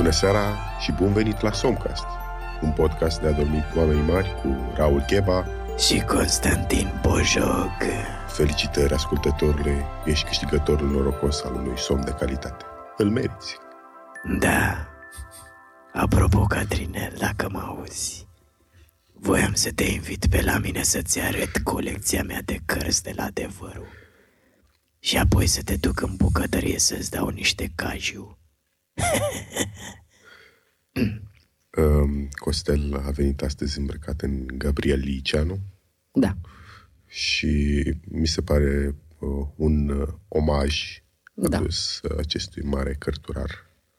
Bună seara și bun venit la Somcast, un podcast de adormit oameni mari cu Raul Cheba. Și Constantin Bojoc. Felicitări, ascultătorule, ești câștigătorul norocos al unui somn de calitate. Îl meriți. Da. Apropo, Catrinel, dacă mă auzi, voiam să te invit pe la mine să-ți arăt colecția mea de cărți de la adevărul. Și apoi să te duc în bucătărie să-ți dau niște cajiu. Um, Costel a venit astăzi îmbrăcat în Gabriel Liceanu Da, și mi se pare uh, un uh, omaj Da. adus uh, acestui mare cărturar.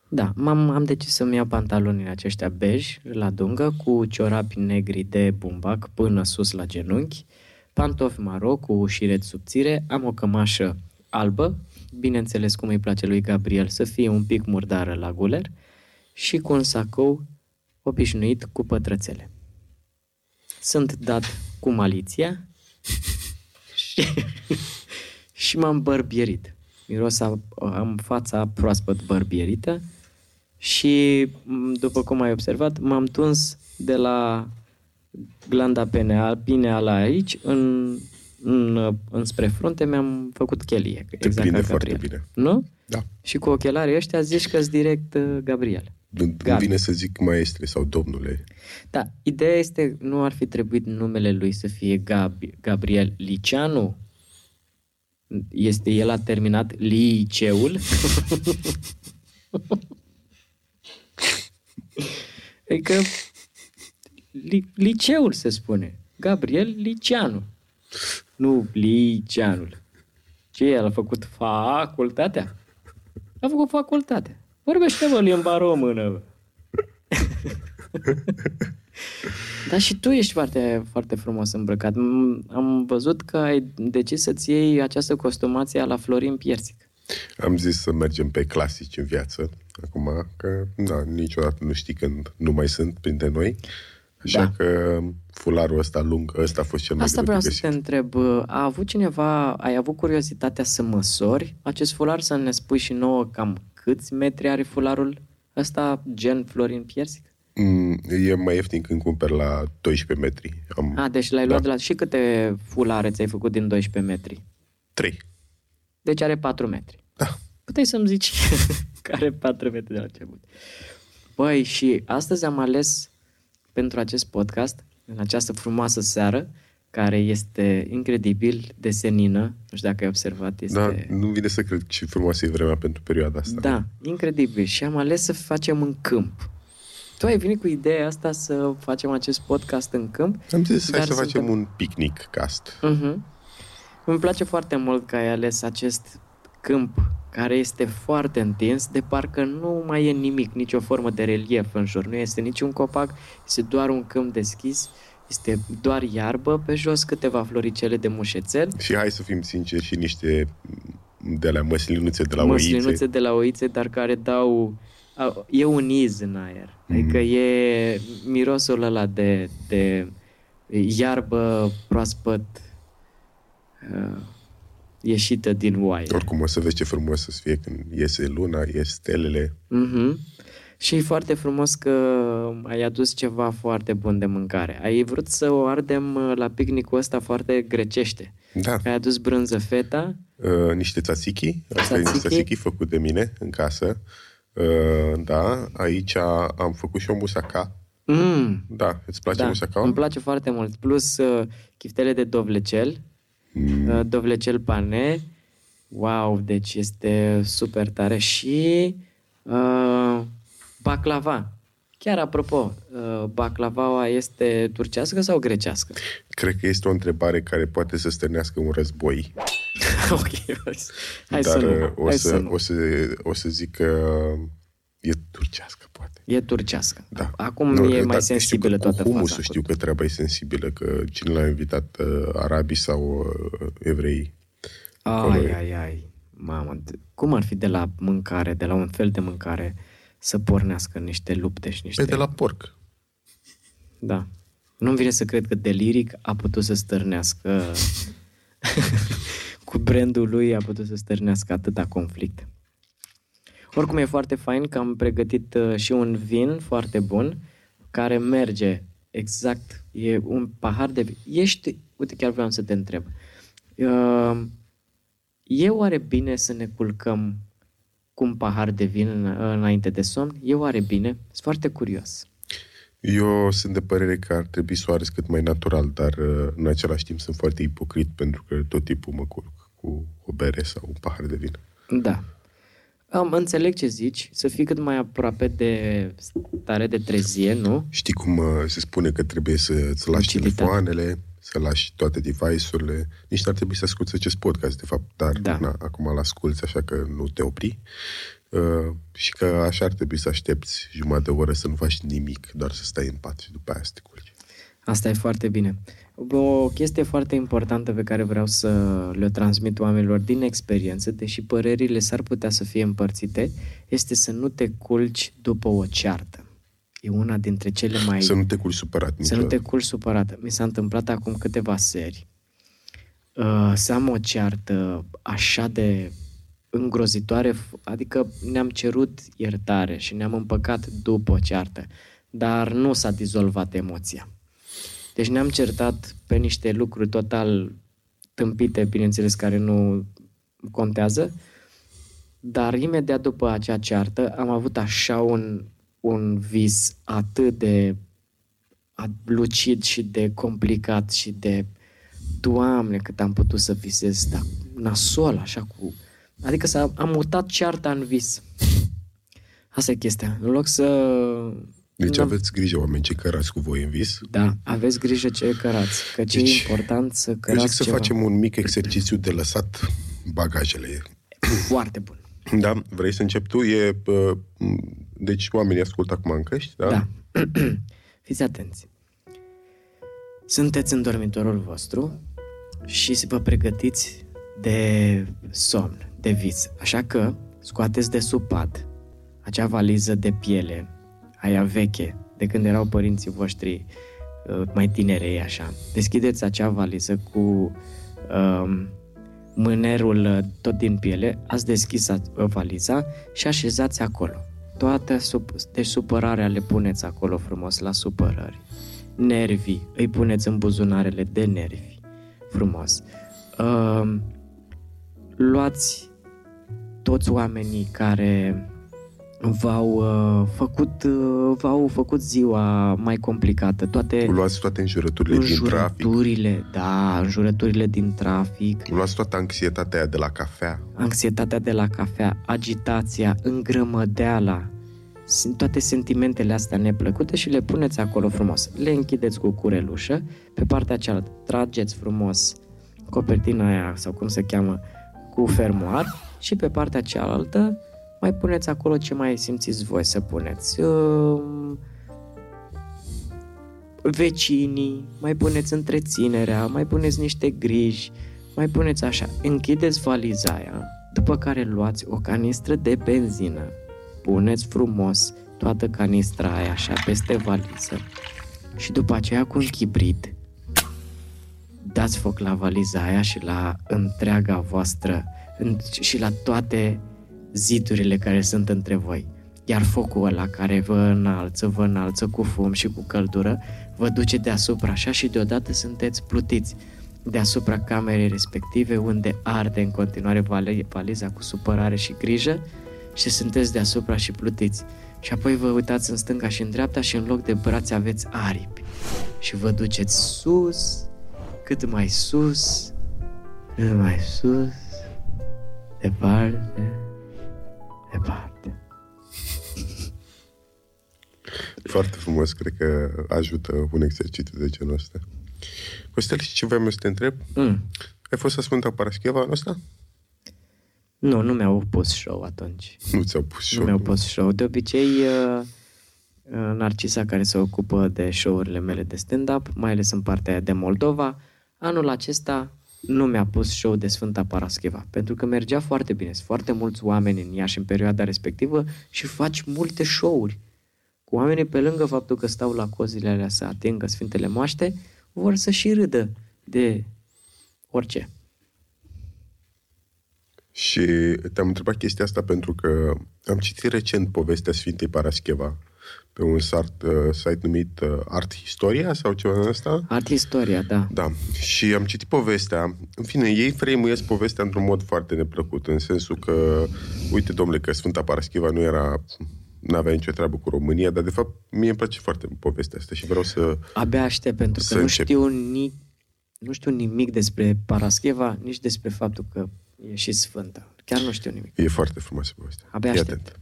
da, m-am, am decis să-mi iau pantalonii aceștia bej la dungă cu ciorapi negri de bumbac până sus la genunchi, pantofi maro cu șiret subțire, am o cămașă albă, bineînțeles cum îi place lui Gabriel să fie un pic murdară la guler, și cu un sacou obișnuit cu pătrățele. Sunt dat cu maliția și, și m-am bărbierit. Miros a, am fața proaspăt bărbierită și, m, după cum ai observat, m-am tuns de la glanda pineal, pineală aici în, în, înspre frunte, mi-am făcut chelie. Exact prinde ca foarte Gabriel. bine. Nu? Da. Și cu ochelarii ăștia zici că direct uh, Gabriel. Îmi Gabi. vine să zic maestre sau domnule. Da, ideea este, nu ar fi trebuit numele lui să fie Gab- Gabriel Liceanu? Este, el a terminat liceul? adică li, liceul se spune. Gabriel Liceanu. Nu Liceanul. Ce el a făcut facultatea? A făcut facultatea. Vorbește mă limba română. Dar și tu ești foarte, foarte frumos îmbrăcat. M- Am văzut că ai decis să-ți iei această costumație la Florin Piersic. Am zis să mergem pe clasici în viață, acum că da, niciodată nu știi când nu mai sunt printre noi. Așa Da. că fularul ăsta lung, ăsta a fost cel mai Asta greu vreau de să te găsit. întreb. A avut cineva, ai avut curiozitatea să măsori acest fular, să ne spui și nouă cam câți metri are fularul ăsta, gen Florin Piersic? Mm, e mai ieftin când cumperi la 12 metri. Am A, deci l-ai Da. luat de la... Și câte fulare ți-ai făcut din 12 metri? 3. Deci are 4 metri. Da. Puteai să-mi zici că are 4 metri de la început. Băi, și astăzi am ales pentru acest podcast, în această frumoasă seară, care este incredibil de senină, nu știu dacă ai observat, este... Da, nu vine să cred ce frumoasă e vremea pentru perioada asta. Da, incredibil. Și am ales să facem în câmp. Tu ai venit cu ideea asta să facem acest podcast în câmp. Am zis, hai Dar să facem suntem- un picnic cast. Uh-huh. Îmi place foarte mult că ai ales acest câmp care este foarte întins, de parcă nu mai e nimic, nicio formă de relief în jur. Nu este niciun copac, este doar un câmp deschis, este doar iarbă, pe jos câteva floricele de mușețel, Și hai să fim sinceri și niște de la măslinuțe de la măslinuțe oițe. de la oițe, dar care dau... au- E un iz în aer. Adică e mirosul ăla de, de iarbă proaspăt uh, ieșită din oaie. Oricum o să vezi ce frumos să fie când iese luna, ies stelele. Mhm. Și e foarte frumos că ai adus ceva foarte bun de mâncare. Ai vrut să o ardem uh, la picnicul ăsta foarte grecește. Da, Ai adus brânză feta, uh, niște tzatziki, asta e niște Tzatziki. tzatziki făcut de mine în casă. Uh, da, aici am făcut și o musaca. mm, Da, îți place da, musaca? îmi place foarte mult. Plus uh, chiftele de dovlecel, Mm. uh, dovlecel pane. Wow, deci este super tare. Și uh, baclava. Chiar apropo, uh, baclavaua este turcească sau grecească? Cred că este o întrebare care poate să stârnească un război. ok, hai să dar nu. uh, o, Hai să, să nu. o, să, o să zic că e turcească, poate. E turcească. Da. Acum Nu, e dar mai știu sensibilă că toată cu faza. humusul știu că treaba e sensibilă, că cine l-a invitat uh, arabii sau uh, evrei. acolo Ai, e. ai, ai. Mamă, de- cum ar fi de la mâncare, de la un fel de mâncare, să pornească niște lupte și niște... Pe de la porc. Da. Nu-mi vine să cred că Deliric a putut să stârnească... cu brandul lui a putut să stârnească atâta conflict. Oricum e foarte fain că am pregătit uh, și un vin foarte bun care merge exact. E un pahar de vin. Ești, uite, chiar vreau să te întreb. Uh, e oare bine să ne culcăm cu un pahar de vin înainte de somn? E oare bine? Sunt foarte curios. Eu sunt de părere că ar trebui să o arăți cât mai natural, dar uh, în același timp sunt foarte ipocrit pentru că tot timpul mă culc cu o bere sau un pahar de vin. Da. Am înțeleg ce zici, să fii cât mai aproape de stare de trezie, nu? Știi cum uh, se spune că trebuie să-ți lași Utilitate. telefoanele, să lași toate device-urile. Nici n-ar trebui să asculti acest podcast, de fapt, dar Da. na, acum îl asculti, așa că nu te opri. Uh, și că așa ar trebui să aștepți jumătate de oră să nu faci nimic, doar să stai în pat și după aia să te culci. Asta e foarte bine. O chestie foarte importantă pe care vreau să le transmit oamenilor din experiență, deși părerile s-ar putea să fie împărțite, este să nu te culci după o ceartă. E una dintre cele mai... Să nu te culci supărat Să nu niciodată. te culci supărat. Mi s-a întâmplat acum câteva seri uh, să am o ceartă așa de îngrozitoare, f- adică ne-am cerut iertare și ne-am împăcat după o ceartă, dar nu s-a dizolvat emoția. Deci ne-am certat pe niște lucruri total tâmpite, bineînțeles, care nu contează, dar imediat după acea ceartă am avut așa un, un vis atât de a- lucid și de complicat și de Doamne, cât am putut să visez, dar nasol, așa cu... Adică s-a, am mutat cearta în vis. Asta e chestia. În loc să... Deci Nu- aveți grijă, oameni, cei cărați cu voi în vis. Da, aveți grijă ce cărați, că ce Deci, e important să Eu zic cărați să ceva. facem un mic exercițiu de lăsat bagajele. Foarte bun. Da? Vrei să încep tu? E, uh, m, deci oamenii ascultă acum în căști, da? Da. Fiți atenți. Sunteți în dormitorul vostru și vă pregătiți de somn, de vis. Așa că scoateți de sub pat acea valiză de piele, aia veche, de când erau părinții voștri uh, mai tinerei, așa. Deschideți acea valiză cu um, mânerul uh, tot din piele, ați deschis a- valiza și așezați acolo. Toate sup- deci supărarea le puneți acolo frumos la supărări. Nervii îi puneți în buzunarele de nervi. Frumos. Um, luați toți oamenii care v-au uh, făcut uh, v-au făcut ziua mai complicată, toate Luați toate înjurăturile din trafic. înjurăturile, da, înjurăturile din trafic, Luați toată anxietatea aia de la cafea. anxietatea de la cafea, agitația, îngrămădeala, sunt toate sentimentele astea neplăcute și le puneți acolo frumos. Le închideți cu curelușă, pe partea cealaltă trageți frumos copertina aia sau cum se cheamă cu fermoar și pe partea cealaltă mai puneți acolo ce mai simțiți voi să puneți. Um, vecinii, mai puneți întreținerea, mai puneți niște griji, mai puneți așa, închideți valiza aia, după care luați o canistră de benzină, puneți frumos toată canistra aia așa peste valiză. Și după aceea cu un chibrit dați foc la valiza aia și la întreaga voastră în- și la toate zidurile care sunt între voi. Iar focul ăla care vă înalță, vă înalță cu fum și cu căldură, vă duce deasupra așa și deodată sunteți plutiți deasupra camerei respective unde arde în continuare vale- valiza cu supărare și grijă și sunteți deasupra și plutiți. Și apoi vă uitați în stânga și în dreapta și în loc de brațe aveți aripi. Și vă duceți sus, cât mai sus, cât mai sus, departe, departe. Foarte frumos, cred că ajută un exercițiu de genul ăsta. Costel, și ce vreau eu să te întreb? Mm. Ai fost la Sfânta Parascheva anul ăsta? Nu, nu mi-au pus show atunci. Nu ți-au pus Nu show. mi-au pus show. De obicei, uh, uh, Narcisa, care se ocupă de show-urile mele de stand-up, mai ales în partea aia de Moldova, anul acesta nu mi-a pus show de Sfânta Parascheva, pentru că mergea foarte bine. Sunt foarte mulți oameni în Iași în perioada respectivă și faci multe show-uri. Cu oamenii pe lângă faptul că stau la cozile alea să atingă Sfintele Moaște, vor să și râdă de orice. Și te-am întrebat chestia asta pentru că am citit recent povestea Sfintei Parascheva pe un site, uh, site numit uh, Art Historia sau ceva de asta. Art Historia, da. Da. Și am citit povestea. În fine, ei frăimuiesc povestea într-un mod foarte neplăcut, în sensul că, uite, domnule, că Sfânta Parascheva nu era nu avea nicio treabă cu România, dar de fapt mie îmi place foarte mult povestea asta și vreau să... Abia aștept, pentru că nu încep. știu, ni, nu știu nimic despre Parascheva, nici despre faptul că e și sfântă. Chiar nu știu nimic. E foarte frumoasă povestea. Abia aștept. Atent.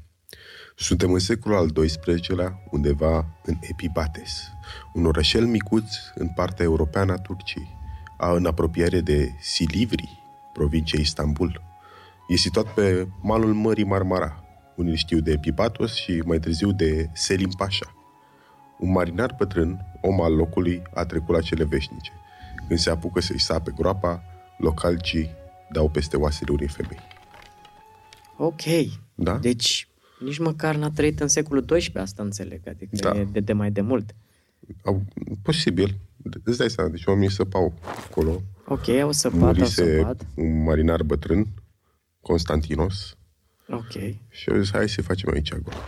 Suntem în secolul al XII-lea, undeva în Epibates, un orășel micuț în partea europeană a Turciei, a în apropiere de Silivri, provincia Istanbul. E situat pe malul Mării Marmara, unii știu de Epibatos și mai târziu de Selim Pașa. Un marinar bătrân, om al locului, a trecut la cele veșnice. Când se apucă să-i sape groapa, localcii dau peste oasele unei femei. Ok. Da? Deci nici măcar n-a trăit în secolul XII, asta înțeleg, adică da. e de, de mai de mult. Au, posibil. Îți dai seama, deci oamenii săpau acolo. Ok, au săpat, Murise au săpat. un marinar bătrân, Constantinos. Ok. Și au zis, hai să facem aici groapă.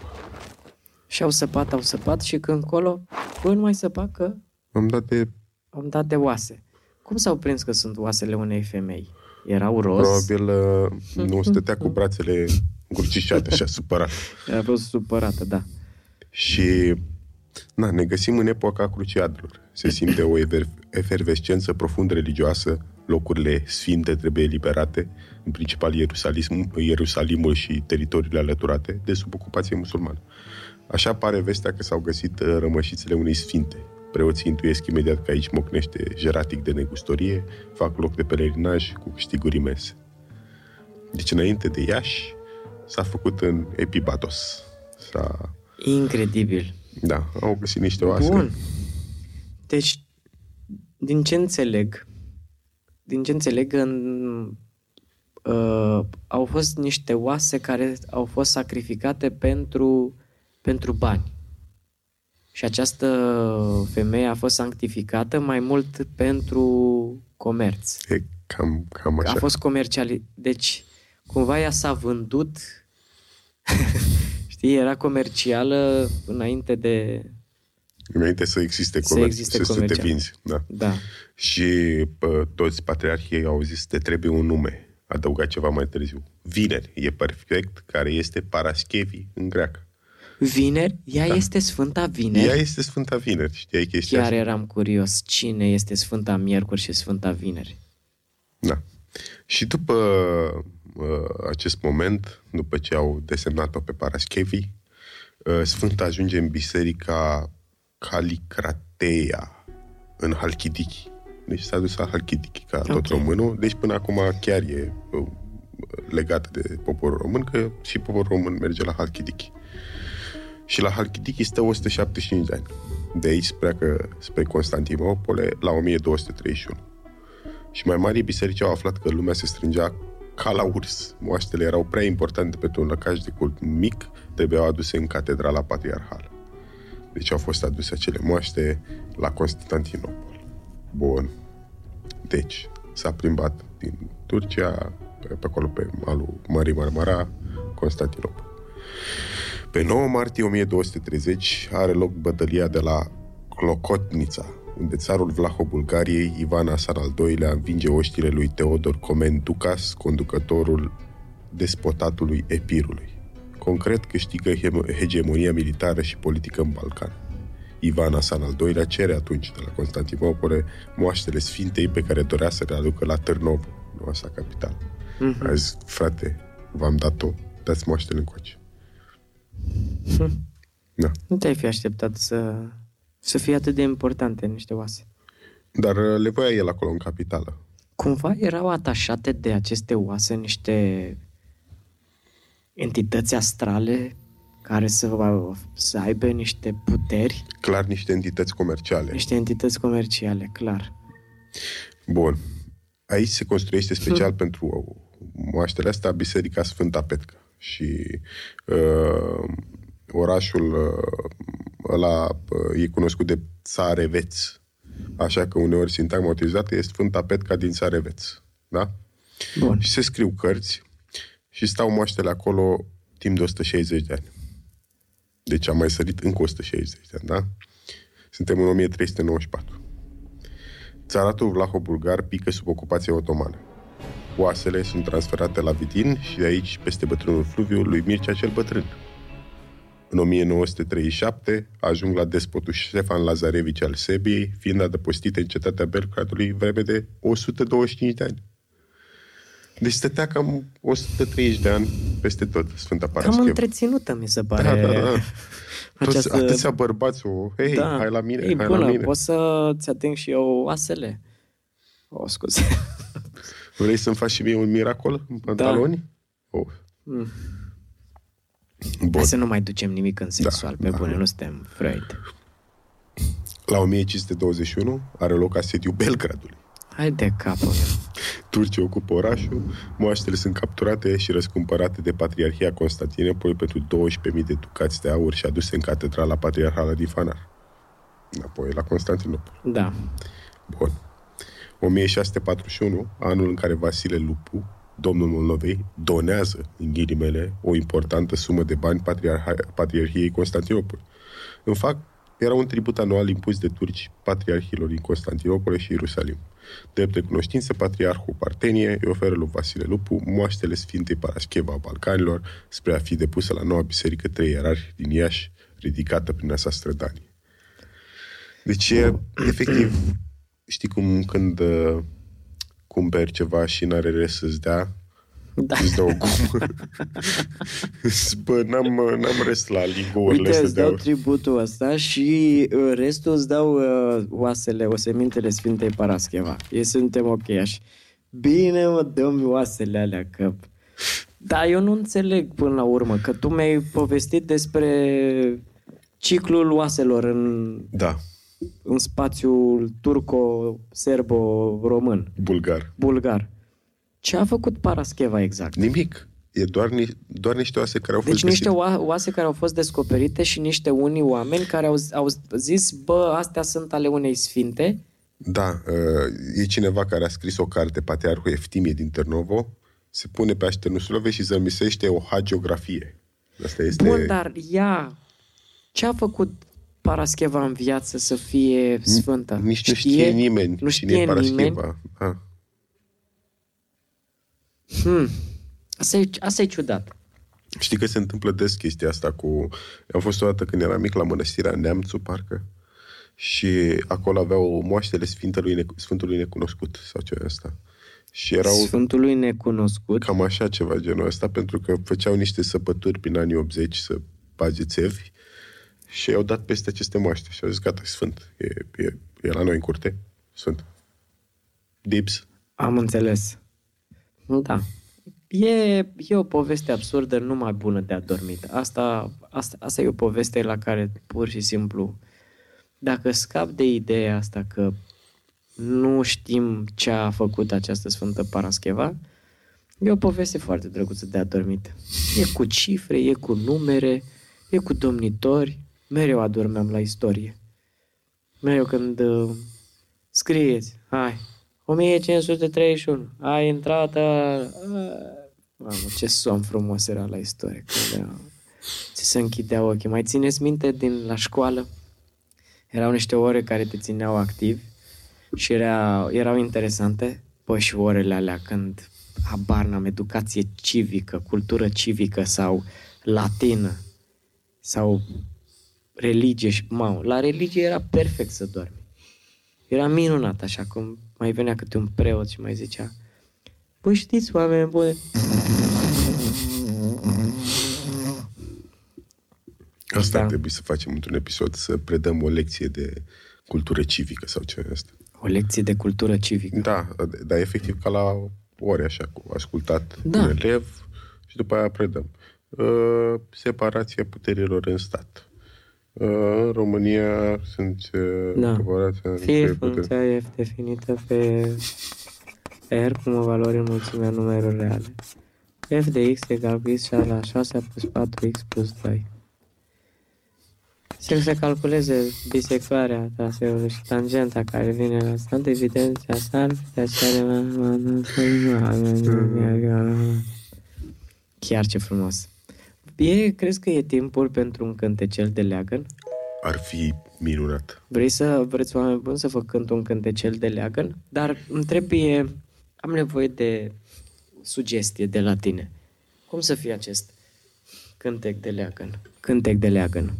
Și au săpat, au săpat și când încolo, până mai săpa că... Am dat de... Am dat de oase. Cum s-au prins că sunt oasele unei femei? Erau roz? Probabil uh, nu stătea cu brațele încrucișată, așa, supărată. A fost supărată, da. Și na, ne găsim în epoca cruciadelor. Se simte o efervescență profund religioasă, locurile sfinte trebuie eliberate, în principal Ierusalim, Ierusalimul și teritoriile alăturate, de sub ocupație musulmană. Așa pare vestea că s-au găsit uh, rămășițele unei sfinte. Preoții intuiesc imediat că aici mocnește jeratic de negustorie, fac loc de pelerinaj cu câștiguri imense. Deci înainte de Iași, s-a făcut în Epibatos. S-a... Incredibil. Da, au găsit niște oase. Bun. Deci, din ce înțeleg, din ce înțeleg, în, uh, au fost niște oase care au fost sacrificate pentru, pentru bani. Și această femeie a fost sanctificată mai mult pentru comerț. E cam, cam așa. A fost comercial. Deci, cumva ea s-a vândut Știi, era comercială înainte de... Înainte să existe comerț, să, existe să, să te vinzi. Da. da. Și pă, toți patriarhii au zis, te trebuie un nume. Adăugat ceva mai târziu. Vineri e perfect, care este Paraschevi în greacă. Vineri? Ea da. este Sfânta Vineri? Ea este Sfânta Vineri, știai chestia Chiar asta? eram curios cine este Sfânta Miercuri și Sfânta Vineri. Da. Și după uh, acest moment, după ce au desemnat-o pe Paraschevi, uh, Sfânta ajunge în biserica Calicrateia, în Halkidiki. Deci s-a dus la Halkidiki, ca okay. tot românul. Deci până acum chiar e uh, legat de poporul român, că și poporul român merge la Halkidiki. Și la Halkidiki stă 175 de ani. De aici pleacă spre Constantinopole la 1231. Și mai mari biserici au aflat că lumea se strângea ca la urs. Moaștele erau prea importante pentru un lăcaș de cult mic, trebuiau aduse în catedrala patriarhală. Deci au fost aduse acele moaște la Constantinopol. Bun. Deci, s-a plimbat din Turcia, pe acolo pe malul Mării Marmara, Constantinopol. Pe 9 martie 1230 are loc bătălia de la Clocotnița, unde țarul Vlaho-Bulgariei, Ivan Asan al II-lea, învinge oștile lui Teodor Comen Ducas, conducătorul despotatului Epirului. Concret, câștigă hegemonia militară și politică în Balcan. Ivan Asan al II-lea cere atunci de la Constantinopole moaștele sfintei pe care dorea să le aducă la Târnov, noua sa capitală. Mm-hmm. A zis, frate, v-am dat-o, dați moaștele încoace. Hm. Da. Nu te-ai fi așteptat să să fie atât de importante niște oase. Dar uh, le voia el acolo în capitală. Cumva erau atașate de aceste oase niște entități astrale care să, să aibă niște puteri. Clar, niște entități comerciale. Niște entități comerciale, clar. Bun. Aici se construiește special hmm. pentru moaștele astea Biserica Sfânta Petcă. Și uh, orașul uh, ăla e cunoscut de Țareveț. Așa că uneori sintagma utilizată este Sfânta Petca din Țareveț. Da? Bun. Și se scriu cărți și stau moaștele acolo timp de 160 de ani. Deci am mai sărit încă 160 de ani, da? Suntem în 1394. Țaratul Vlaho-Bulgar pică sub ocupația otomană. Oasele sunt transferate la Vidin și de aici peste bătrânul fluviu lui Mircea cel Bătrân. În 1937 ajung la despotul Ștefan Lazarevici al Sebiei, fiind adăpostite în cetatea Belgradului vreme de 125 de ani. Deci stătea cam 130 de ani peste tot Sfânta Parascheva. Cam întreținută, mi se pare. Da, da, da. Toți, Această- atâția bărbați, o, hei, da. hai la mine, e hai bună, la mine. poți să-ți ating și eu oasele. O, scuze. Vrei să-mi faci și mie un miracol în pantaloni? Oh. Mm. Bun. Hai să nu mai ducem nimic în sexual, Da, pe da. bune, nu suntem Freud. La 1521 are loc asediul Belgradului. Hai de capul meu. Turcii ocupă orașul, moaștele sunt capturate și răscumpărate de Patriarhia Constantinopol pentru 12.000 de ducați de aur și aduse în catedrala patriarhală din Fanar. Înapoi la Constantinopol. Da. Bun. 1641, anul în care Vasile Lupu, domnul Moldovei, donează, în ghilimele, o importantă sumă de bani patriarha- Patriarhiei Constantinopol. În fapt, era un tribut anual impus de turci patriarhilor din Constantinopol și Ierusalim. Drept de cunoștință, patriarhul Partenie îi oferă lui Vasile Lupu moaștele Sfintei Parascheva a Balcanilor spre a fi depusă la noua biserică trei ierarhi din Iași, ridicată prin asa strădanie. Deci, e, efectiv, știi cum când uh, cumperi ceva și n-are rest să-ți dea, Da. îți dă o gumă. Zici, Bă, n-am, uh, n-am rest la ligourile Uite, astea îți de dau aur. tributul ăsta și uh, restul îți dau uh, oasele, osemintele Sfintei Parascheva. Ei suntem ok așa. Bine, mă, dă-mi oasele alea, că... Da, eu nu înțeleg până la urmă, că tu mi-ai povestit despre ciclul oaselor în, Da, în spațiul turco-serbo-român, bulgar. bulgar. Ce a făcut Parascheva exact? Nimic. E doar, ni, doar niște oase care au fost Deci niște găsite. oa- oase care au fost descoperite și niște unii oameni care au, au zis, bă, astea sunt ale unei sfinte. Da, uh, e cineva care a scris o carte, Patriarhul Eftimie din Târnovo, se pune pe Așternusulove și zămisește o hagiografie. Asta este... Bun, dar ea, ce a făcut Parascheva în viață să fie sfântă? Nici nu știe nimeni Nu cine e știe nimeni. Parascheva. Ah. Hmm. Asta e, asta e ciudat. Știi că se întâmplă des chestia asta cu... Am fost o dată când eram mic la mănăstirea Neamțu, parcă, și acolo aveau moaștele Sfântului, ne... Sfântului Necunoscut, sau ce asta. Și erau Sfântului necunoscut. cam așa ceva genul ăsta, pentru că făceau niște săpături prin anii 80 să bage țevi și au dat peste aceste moaște și au zis, gata, e sfânt. E, e, e la noi în curte, sfânt. Dips. Am înțeles. Da. E, e o poveste absurdă, numai bună de adormit. Asta, asta, asta e o poveste la care pur și simplu, dacă scap de ideea asta că nu știm ce a făcut această Sfântă Parascheva, e o poveste foarte drăguță de adormit. E cu cifre, e cu numere, e cu domnitori, mereu adormeam la istorie. Mereu când uh, scrieți, hai, 1531, a intrat... A... Mamă, ce somn frumos era la istorie. Când, uh, ți se închidea ochii. Mai țineți minte din la școală? Erau niște ore care te țineau activ și era, erau interesante. Păi și orele alea când habar n-am educație civică, cultură civică sau latină sau religie și mamă, la religie era perfect să dormi. Era minunat așa cum mai venea câte un preot și mai zicea Păi știți, oameni buni, Asta Da. ar trebui să facem într-un episod, să predăm o lecție de cultură civică sau ce e asta. o lecție de cultură civică. Da, dar efectiv ca la ore așa, cu ascultat Da. un elev și după aia predăm. Uh, separația puterilor în stat. Uh, în România sunt uh, Da. separația Fie între puteri. funcția F definită pe R cum o valoare înmulțimea numerelor reale. F de x egal cu x la 6 plus 4x plus 2. Se se calculeze bisectoarea traseului și tangenta care vine la stat, evidența sa ar fi de aceea Chiar ce frumos. E, crezi că e timpul pentru un cântecel de leagăn? Ar fi minunat. Vrei să, vreți oameni buni să vă cânt un cântecel de leagăn? Dar îmi trebuie, am nevoie de sugestie de la tine. Cum să fie acest cântec de leagăn? Cântec de leagăn.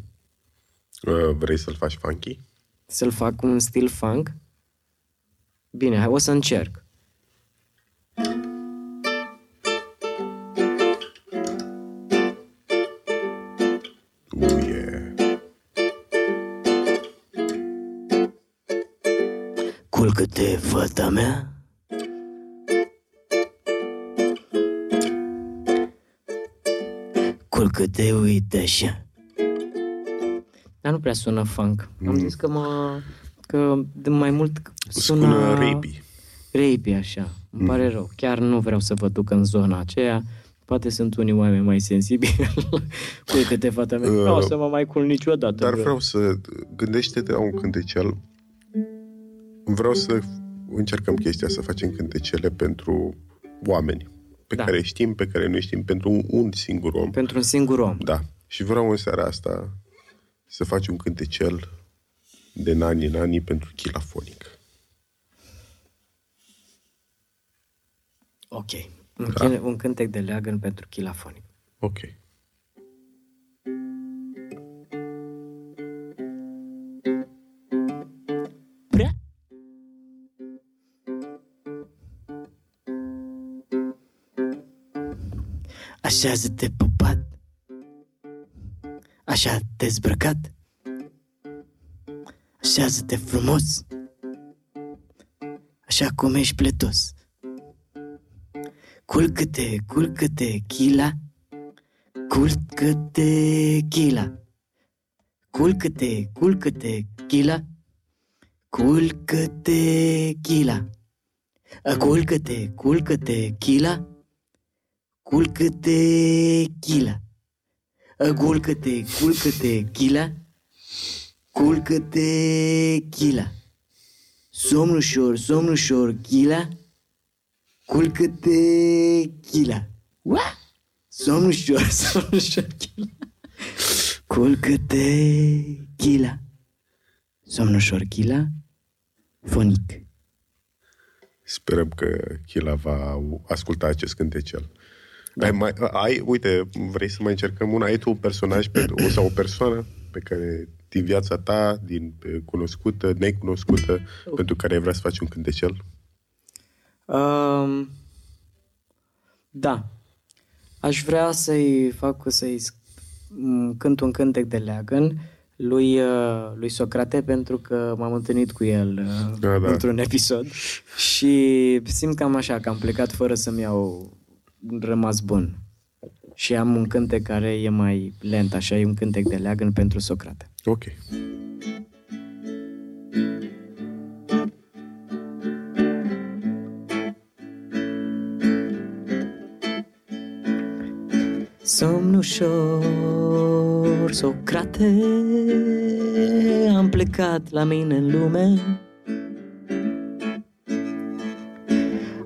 Uh, vrei să-l faci funky? Să-l fac cu un stil funk? Bine, hai, o să încerc. Culcă-te, fata mea Culcă-te, uite așa Dar nu prea sună funk Am zis că mă... Că de mai mult sună... Sună rapey. Rapey, așa. Îmi pare rău. Chiar nu vreau să vă duc în zona aceea. Poate sunt unii oameni mai sensibili. Uite-te, fata mea. Nu o să mă mai cul niciodată. Dar vreau să gândește-te la un cântecel. Vreau să încercăm chestia, să facem cântecele pentru oameni pe Da. care știm, pe care nu știm, pentru un, un singur om. Pentru un singur om. Da. Și vreau în seara asta să faci un cântecel de nani în anii pentru chilafonic. Ok. Un, da. un cântec de leagăn pentru chilafonic. Ok. Așează-te pupat Așa dezbrăcat. Așează-te frumos. Așa cum ești pletos. Culcă-te, culcă-te, chila. Culcă-te, chila. Culcă-te, culcă-te, chila. Culcă-te, chila. A, Culcă-te, culcă-te, chila Culcă-te, chila A, Culcă-te, culcă-te, chila Culcă-te, chila Somn ușor, somn ușor, chila Culcă-te, chila Ua! Somn ușor, somn ușor, chila Culcă-te, chila Somn ușor, chila Fonic. Sperăm că Chila va asculta acest cântecel. Da. Ai, mai, ai, uite, vrei să mai încercăm una? Ai tu un personaj pe, o, sau o persoană pe care din viața ta, din eh, cunoscută, necunoscută, pentru care ai vrea să faci un cântecel? Um, da. Aș vrea să-i fac, să-i sc- m, cânt un cântec de leagăn lui, uh, lui Socrate pentru că m-am întâlnit cu el uh, Da, da. într-un episod și simt cam așa că am plecat fără să-mi iau rămas bun. Și am un cântec care e mai lent, așa, e un cântec de leagăn pentru Socrate. Ok. Somn ușor, Socrate, am plecat la mine în lume.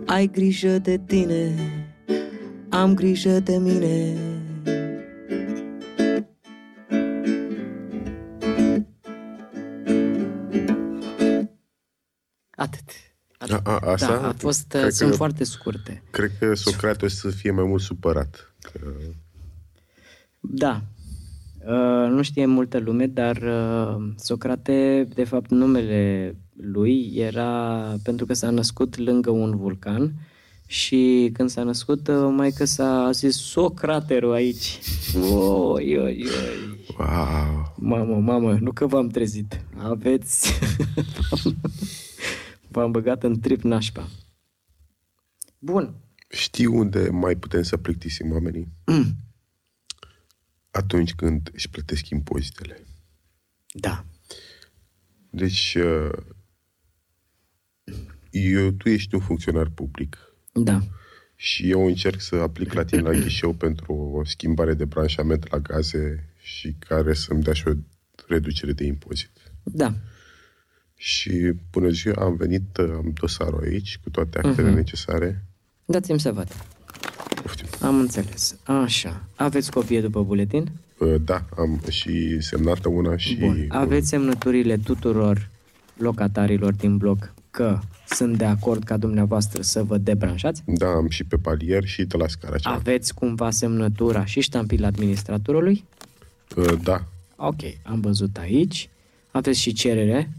Ai grijă de tine, am grijă de mine. Atât. Atât. A, a, asta? Da, a fost, Cred sunt că- foarte scurte. Cred că Socrate o să fie mai mult supărat. Că... Da. Uh, nu știe multă lume, dar uh, Socrate, de fapt, numele lui era pentru că s-a născut lângă un vulcan și când s-a născut, uh, maică s-a zis Socraterul aici. Oi, oi, oi. Wow! Mamă, mamă, nu că v-am trezit. Aveți... v-am băgat în trip nașpa. Bun. Știi unde mai putem să plictisim oamenii? Mm. Atunci când își plătesc impozitele. Da. Deci, uh, eu, tu ești un funcționar public Da. și eu încerc să aplic la tine la ghișeu pentru o schimbare de branșament la gaze și care să-mi dea și o reducere de impozit. Da. Și până ziua am venit, uh, am dosarul aici cu toate actele Mhm. necesare. Dați-mi să văd. Poftim. Am înțeles. Așa. Aveți copie după buletin? Uh, Da, am și semnată una și... Bun. Aveți semnăturile tuturor locatarilor din bloc că sunt de acord ca dumneavoastră să vă debranșați? Da, am și pe palier și de la scara cea. Aveți cumva semnătura și ștampila administratorului? Uh, Da, Ok, am văzut aici. Aveți și cerere?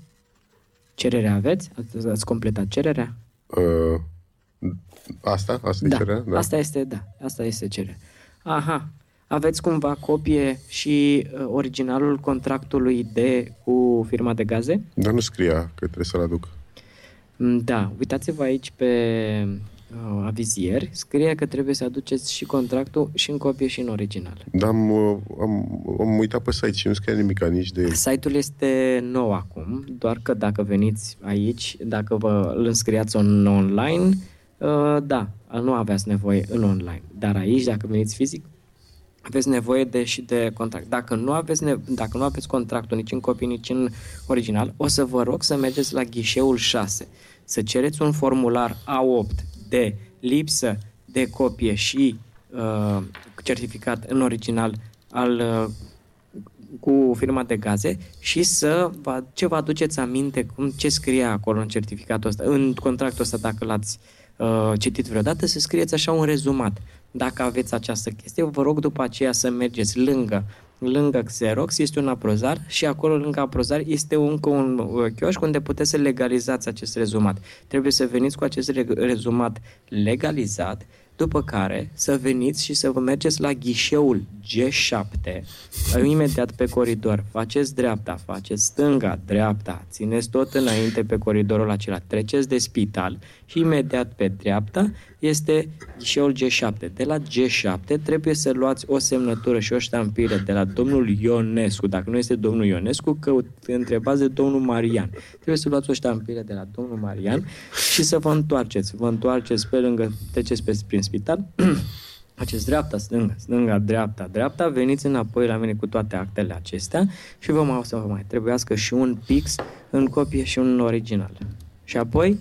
Cerere aveți? Ați, ați completat cererea? Uh, asta? Asta e cererea? da. Asta este, da, asta este cererea. Aha, aveți cumva copie și uh, originalul contractului de cu firma de gaze? Dar nu scria că trebuie să-l aduc. Mm, Da, uitați-vă aici pe uh, avizier, scrie că trebuie să aduceți și contractul și în copie și în original. Dar am, uh, am, am uitat pe site și nu scria nimic nici de... Site-ul este nou acum, doar că dacă veniți aici, dacă vă îl înscriați în online, uh, da, nu aveați nevoie în online. Dar aici, dacă veniți fizic, aveți nevoie de și de contract. Dacă nu aveți, ne- dacă nu aveți contractul nici în copie, nici în original, o să vă rog să mergeți la ghișeul 6, să cereți un formular A8 de lipsă de copie și uh, certificat în original al uh, cu firma de gaze și să vă, ce vă aduceți aminte cum ce scrie acolo în certificatul ăsta, în contractul ăsta dacă l-ați uh, citit vreodată, să scrieți așa un rezumat. Dacă aveți această chestie, vă rog după aceea să mergeți lângă lângă Xerox este un aprozar și acolo lângă aprozar este încă un uh, chioșc unde puteți să legalizați acest rezumat. Trebuie să veniți cu acest re- rezumat legalizat, după care să veniți și să vă mergeți la ghișeul G7, imediat pe coridor, faceți dreapta, faceți stânga, dreapta, țineți tot înainte pe coridorul acela, treceți de spital și imediat pe dreapta este ghișeul G7. De la G7 trebuie să luați o semnătură și o ștampire de la domnul Ionescu. Dacă nu este domnul Ionescu, că întrebați de domnul Marian. Trebuie să luați o ștampire de la domnul Marian și să vă întoarceți. Vă întoarceți pe lângă, treceți pe, prin spital, faceți dreapta, stânga, stânga, dreapta, dreapta, veniți înapoi la mine cu toate actele acestea și vă mai o să vă mai trebuiască și un pix în copie și un original. Și apoi,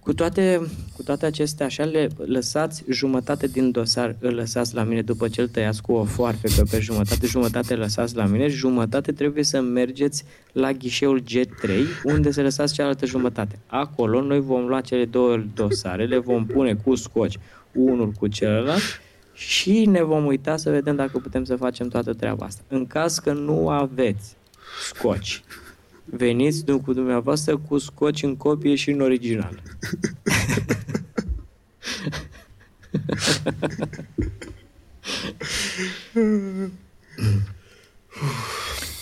cu toate, cu toate acestea, așa le lăsați jumătate din dosar, îl lăsați la mine după ce îl tăiați cu o foarfecă pe jumătate, jumătate lăsați la mine, jumătate trebuie să mergeți la ghișeul G3, unde să lăsați cealaltă jumătate. Acolo noi vom lua cele două dosare, le vom pune cu scoci, unul cu celălalt, și ne vom uita să vedem dacă putem să facem toată treaba asta. În caz că nu aveți scoci, veniți du- cu dumneavoastră cu scoci în copie și în original.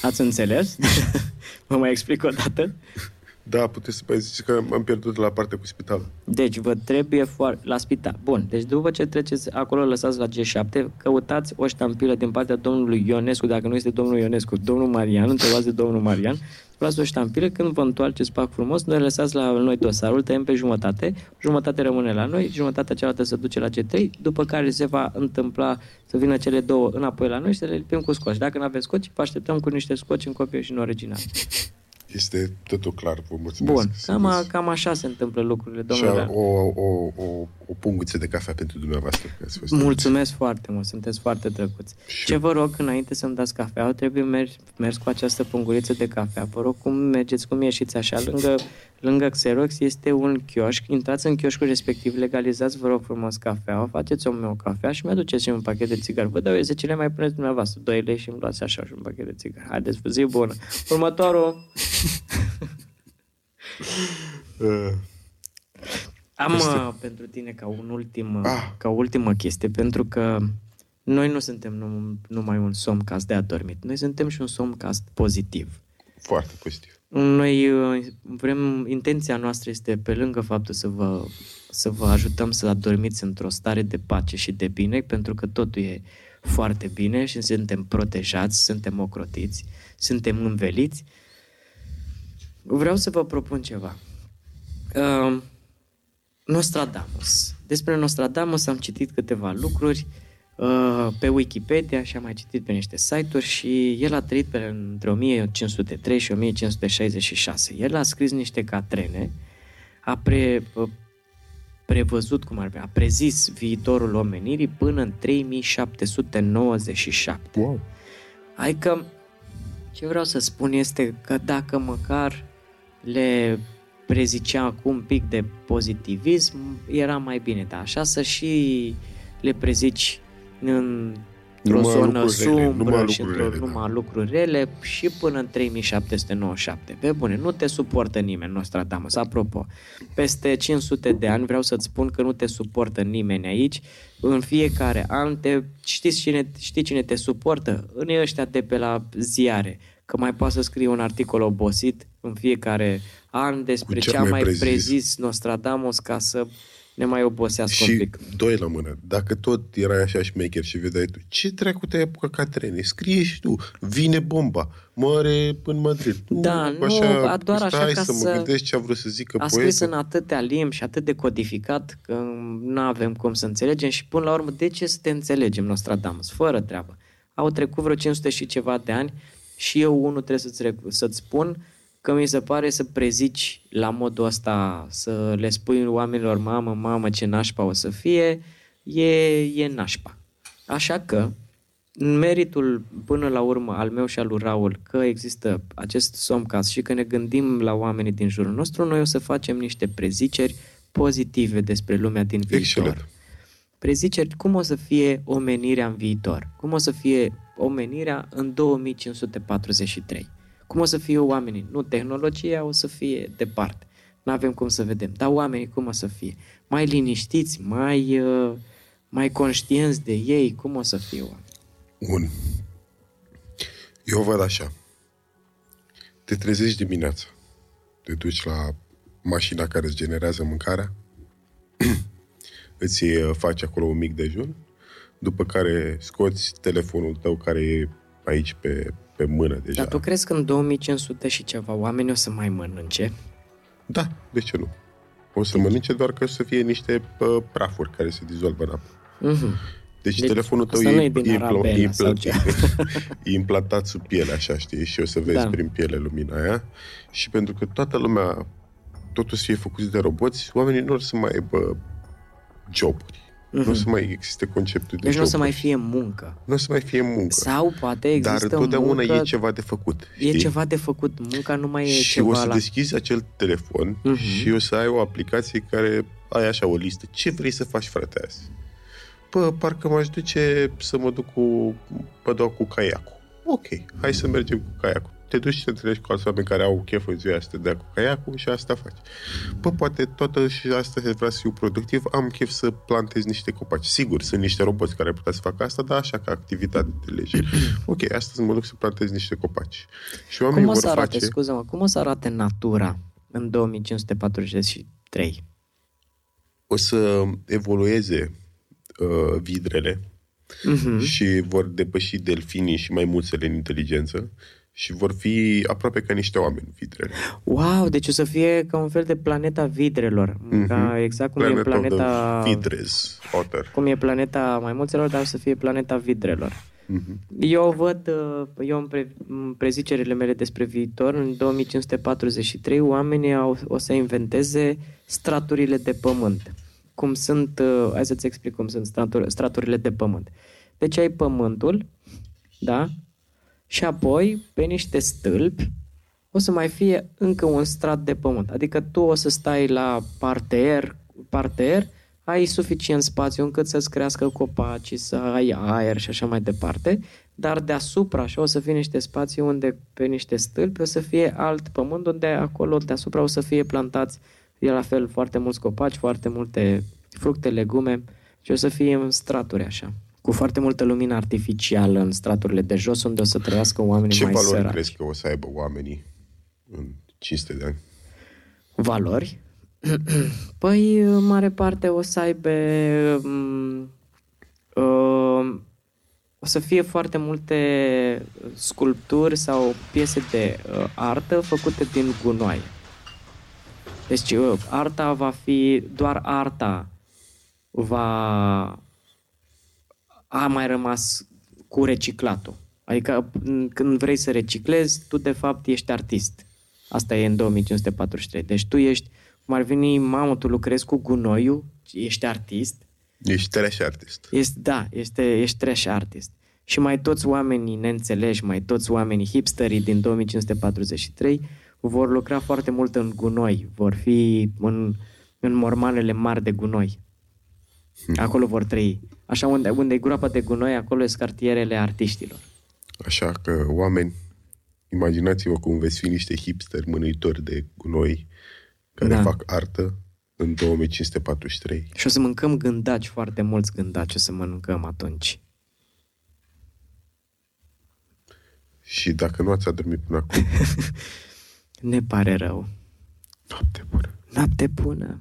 Ați înțeles? Vă mai explic o dată? Da, puteți să mai zici că am pierdut de la partea cu spitalul. Deci vă trebuie foarte... La spital. Bun. Deci după ce treceți acolo, lăsați la G7, căutați o ștampilă din partea domnului Ionescu, dacă nu este domnul Ionescu, domnul Marian, întrebați de domnul Marian, luați o ștampilă, când vă întoarceți pac frumos, noi lăsați la noi dosarul, tăiem pe jumătate, jumătate rămâne la noi, jumătatea cealaltă se duce la G3, după care se va întâmpla să vină cele două înapoi la noi și să le lipim cu scoci. Dacă nu aveți scoci, vă așteptăm cu niște scoci în copie și în original. Este totul clar, vă mulțumesc. Bun, cam, a, Sunteți- cam așa se întâmplă lucrurile, Și domnule. o, o, o, o punguță de cafea pentru dumneavoastră. Că ați fost Mulțumesc foarte mult, sunteți foarte drăguți. Și- Ce vă rog, înainte să-mi dați cafea, trebuie mers, mers cu această punguriță de cafea. Vă rog, cum mergeți, cum ieșiți așa, lângă, lângă Xerox este un chioșc, intrați în chioșcul respectiv, legalizați, vă rog frumos, cafea, faceți o meu cafea și mi-aduceți și un pachet de țigări. Vă dau eu 10 lei, mai puneți dumneavoastră 2 lei și îmi luați așa și un pachet de țigări. Haideți, vă zi bună. Următorul. Uh, Am Este- uh, pentru tine ca, un ultim, uh, Ah. ca ultimă chestie, pentru că noi nu suntem num, numai un somcast de adormit, noi suntem și un somcast pozitiv. foarte pozitiv. Noi uh, vrem, intenția noastră este pe lângă faptul să vă, să vă ajutăm să adormiți într-o stare de pace și de bine, pentru că totul e foarte bine și suntem protejați, suntem ocrotiți, suntem înveliți. Vreau să vă propun ceva. Uh, Nostradamus. Despre Nostradamus am citit câteva lucruri uh, pe Wikipedia și am mai citit pe niște site-uri și el a trăit pe între 1503 și 1566. El a scris niște catrene, a pre, uh, prevăzut, cum ar fi, a prezis viitorul omenirii până în 3797. Wow. Adică, ce vreau să spun este că dacă măcar le prezicea cu un pic de pozitivism, era mai bine. Dar așa să și le prezici în într-o zonă sumbră și într-o da. numai lucruri rele și până în 3797. Pe bune, nu te suportă nimeni, Nostradamus. Apropo, peste 500 de ani vreau să-ți spun că nu te suportă nimeni aici. În fiecare an, te, știți cine, știi cine te suportă? În ăștia de pe la ziare. Că mai poate să scrie un articol obosit în fiecare an despre ce ce a mai mai prezis. prezis Nostradamus ca să ne mai obosească un Și pic. doi la mână. Dacă tot erai așa șmecher și vedeai tu, ce dracu te-ai apucat ca trene? Scrie și tu, vine bomba, moare în Madrid. Tu, Da, nu, a- doar așa stai ca să, să- mă gândesc ce a vrut să zică A scris poetul. în atâtea limbi și atât de codificat că nu avem cum să înțelegem și până la urmă de ce să te înțelegem Nostradamus? Fără treabă. Au trecut vreo 500 și ceva de ani și eu unul trebuie să-ți, rec- să-ți spun că mi se pare să prezici la modul ăsta, să le spui oamenilor, mamă, mamă, ce nașpa o să fie, e, e nașpa. Așa că, în meritul până la urmă al meu și al lui Raul că există acest somcast și că ne gândim la oamenii din jurul nostru, noi o să facem niște preziceri pozitive despre lumea din viitor. Excelent. Preziceri cum o să fie omenirea în viitor, cum o să fie omenirea în 2543, cum o să fie oamenii, nu tehnologia o să fie departe, nu avem cum să vedem, dar oamenii cum o să fie, mai liniștiți, mai, uh, mai conștienți de ei, cum o să fie oamenii. Bun. Eu văd așa. Te trezești dimineața. Te duci la mașina care îți generează mâncarea. îți uh, faci acolo un mic dejun. După care scoți telefonul tău care e aici pe, pe mână deja. Dar tu crezi că în 2500 și ceva oameni o să mai mănânce? Da, de ce nu? O să mănânce doar că o să fie niște uh, prafuri care se dizolvă în apă. Mhm. Deci, Deci, telefonul tău asta e, nu e din e, Arabela e, sau impla- ce? e implantat sub piele, așa, știi? Și o să vezi Da. prin piele lumina aia. Și pentru că toată lumea, totul să fie făcut de roboți, oamenii nu o să mai aibă joburi. Nu o să mai existe conceptul de Mhm. Deci nu o să joburi. mai fie muncă. Nu o să mai fie muncă. Sau poate există Dar întotdeauna muncă, e ceva de făcut. e știi? ceva de făcut. Munca nu mai e și ceva o să la... deschizi acel telefon Mhm. și o să ai o aplicație care ai așa o listă. Ce vrei să faci, frate, azi? Bă, parcă m-aș duce să mă duc cu, mă dau cu caiacul. Ok, hai să mergem cu caiacul. Te duci și te întâlnești cu alți oameni care au chef în ziua să te dea cu caiacul și asta faci. Bă, poate toată și asta vrea să fiu productiv, am chef să plantez niște copaci. Sigur, sunt niște roboți care ar putea să facă asta, dar așa ca activitate de lege. ok, astăzi mă duc să plantez niște copaci. Și oamenii Cum o vor să arate, face... scuză-mă, cum o să arate natura în 2543? o să evolueze uh, vidrele Mhm. și vor depăși delfinii și maimuțele în inteligență și vor fi aproape ca niște oameni vidrele. Wow, deci o să fie ca un fel de planeta vidrelor. Ca exact cum Planet e planeta... of the vidres, otter. Cum e planeta maimuțelor, dar o să fie planeta vidrelor. Mhm. Eu văd, uh, eu în, pre, în prezicerile mele despre viitor, în 2543, oamenii au, o să inventeze straturile de pământ. Cum sunt, uh, hai să-ți explic cum sunt straturi, straturile de pământ. Deci ai pământul, da? Și apoi, pe niște stâlpi, o să mai fie încă un strat de pământ. Adică tu o să stai la parter, parter ai suficient spațiu încât să-ți crească copaci, să ai aer și așa mai departe, dar deasupra așa o să fie niște spații unde pe niște stâlpi o să fie alt pământ, unde acolo deasupra o să fie plantați e la fel foarte mulți copaci, foarte multe fructe, legume și o să fie în straturi așa cu foarte multă lumină artificială în straturile de jos, unde o să trăiască oamenii Ce mai valori săraci. crezi că o să aibă oamenii în 500 de ani? Valori? păi, în mare parte o să aibă... um, uh, o să fie foarte multe sculpturi sau piese de uh, artă făcute din gunoaie. Deci uh, arta va fi, doar arta va a mai rămas cu reciclatul. Adică m, când vrei să reciclezi, tu de fapt ești artist. Asta e în 2543. Deci tu ești cum ar veni, mamă, tu lucrezi cu gunoiul, ești artist. Ești trash artist. Este, da, este, ești trash artist. Și mai toți oamenii neînțeleși, mai toți oamenii hipsterii din 2543 vor lucra foarte mult în gunoi, vor fi în, în mormanele mari de gunoi. Acolo vor trăi. Așa unde, unde e groapa de gunoi, acolo sunt cartierele artiștilor. Așa că, oameni, imaginați-vă cum veți fi niște hipsteri mânuitori de gunoi care Da. fac artă în 2543. Și o să mâncăm gândaci, foarte mulți gândaci o să mâncăm atunci. Și dacă nu ați adormit până acum, Ne pare rău. noapte bună! Noapte bună!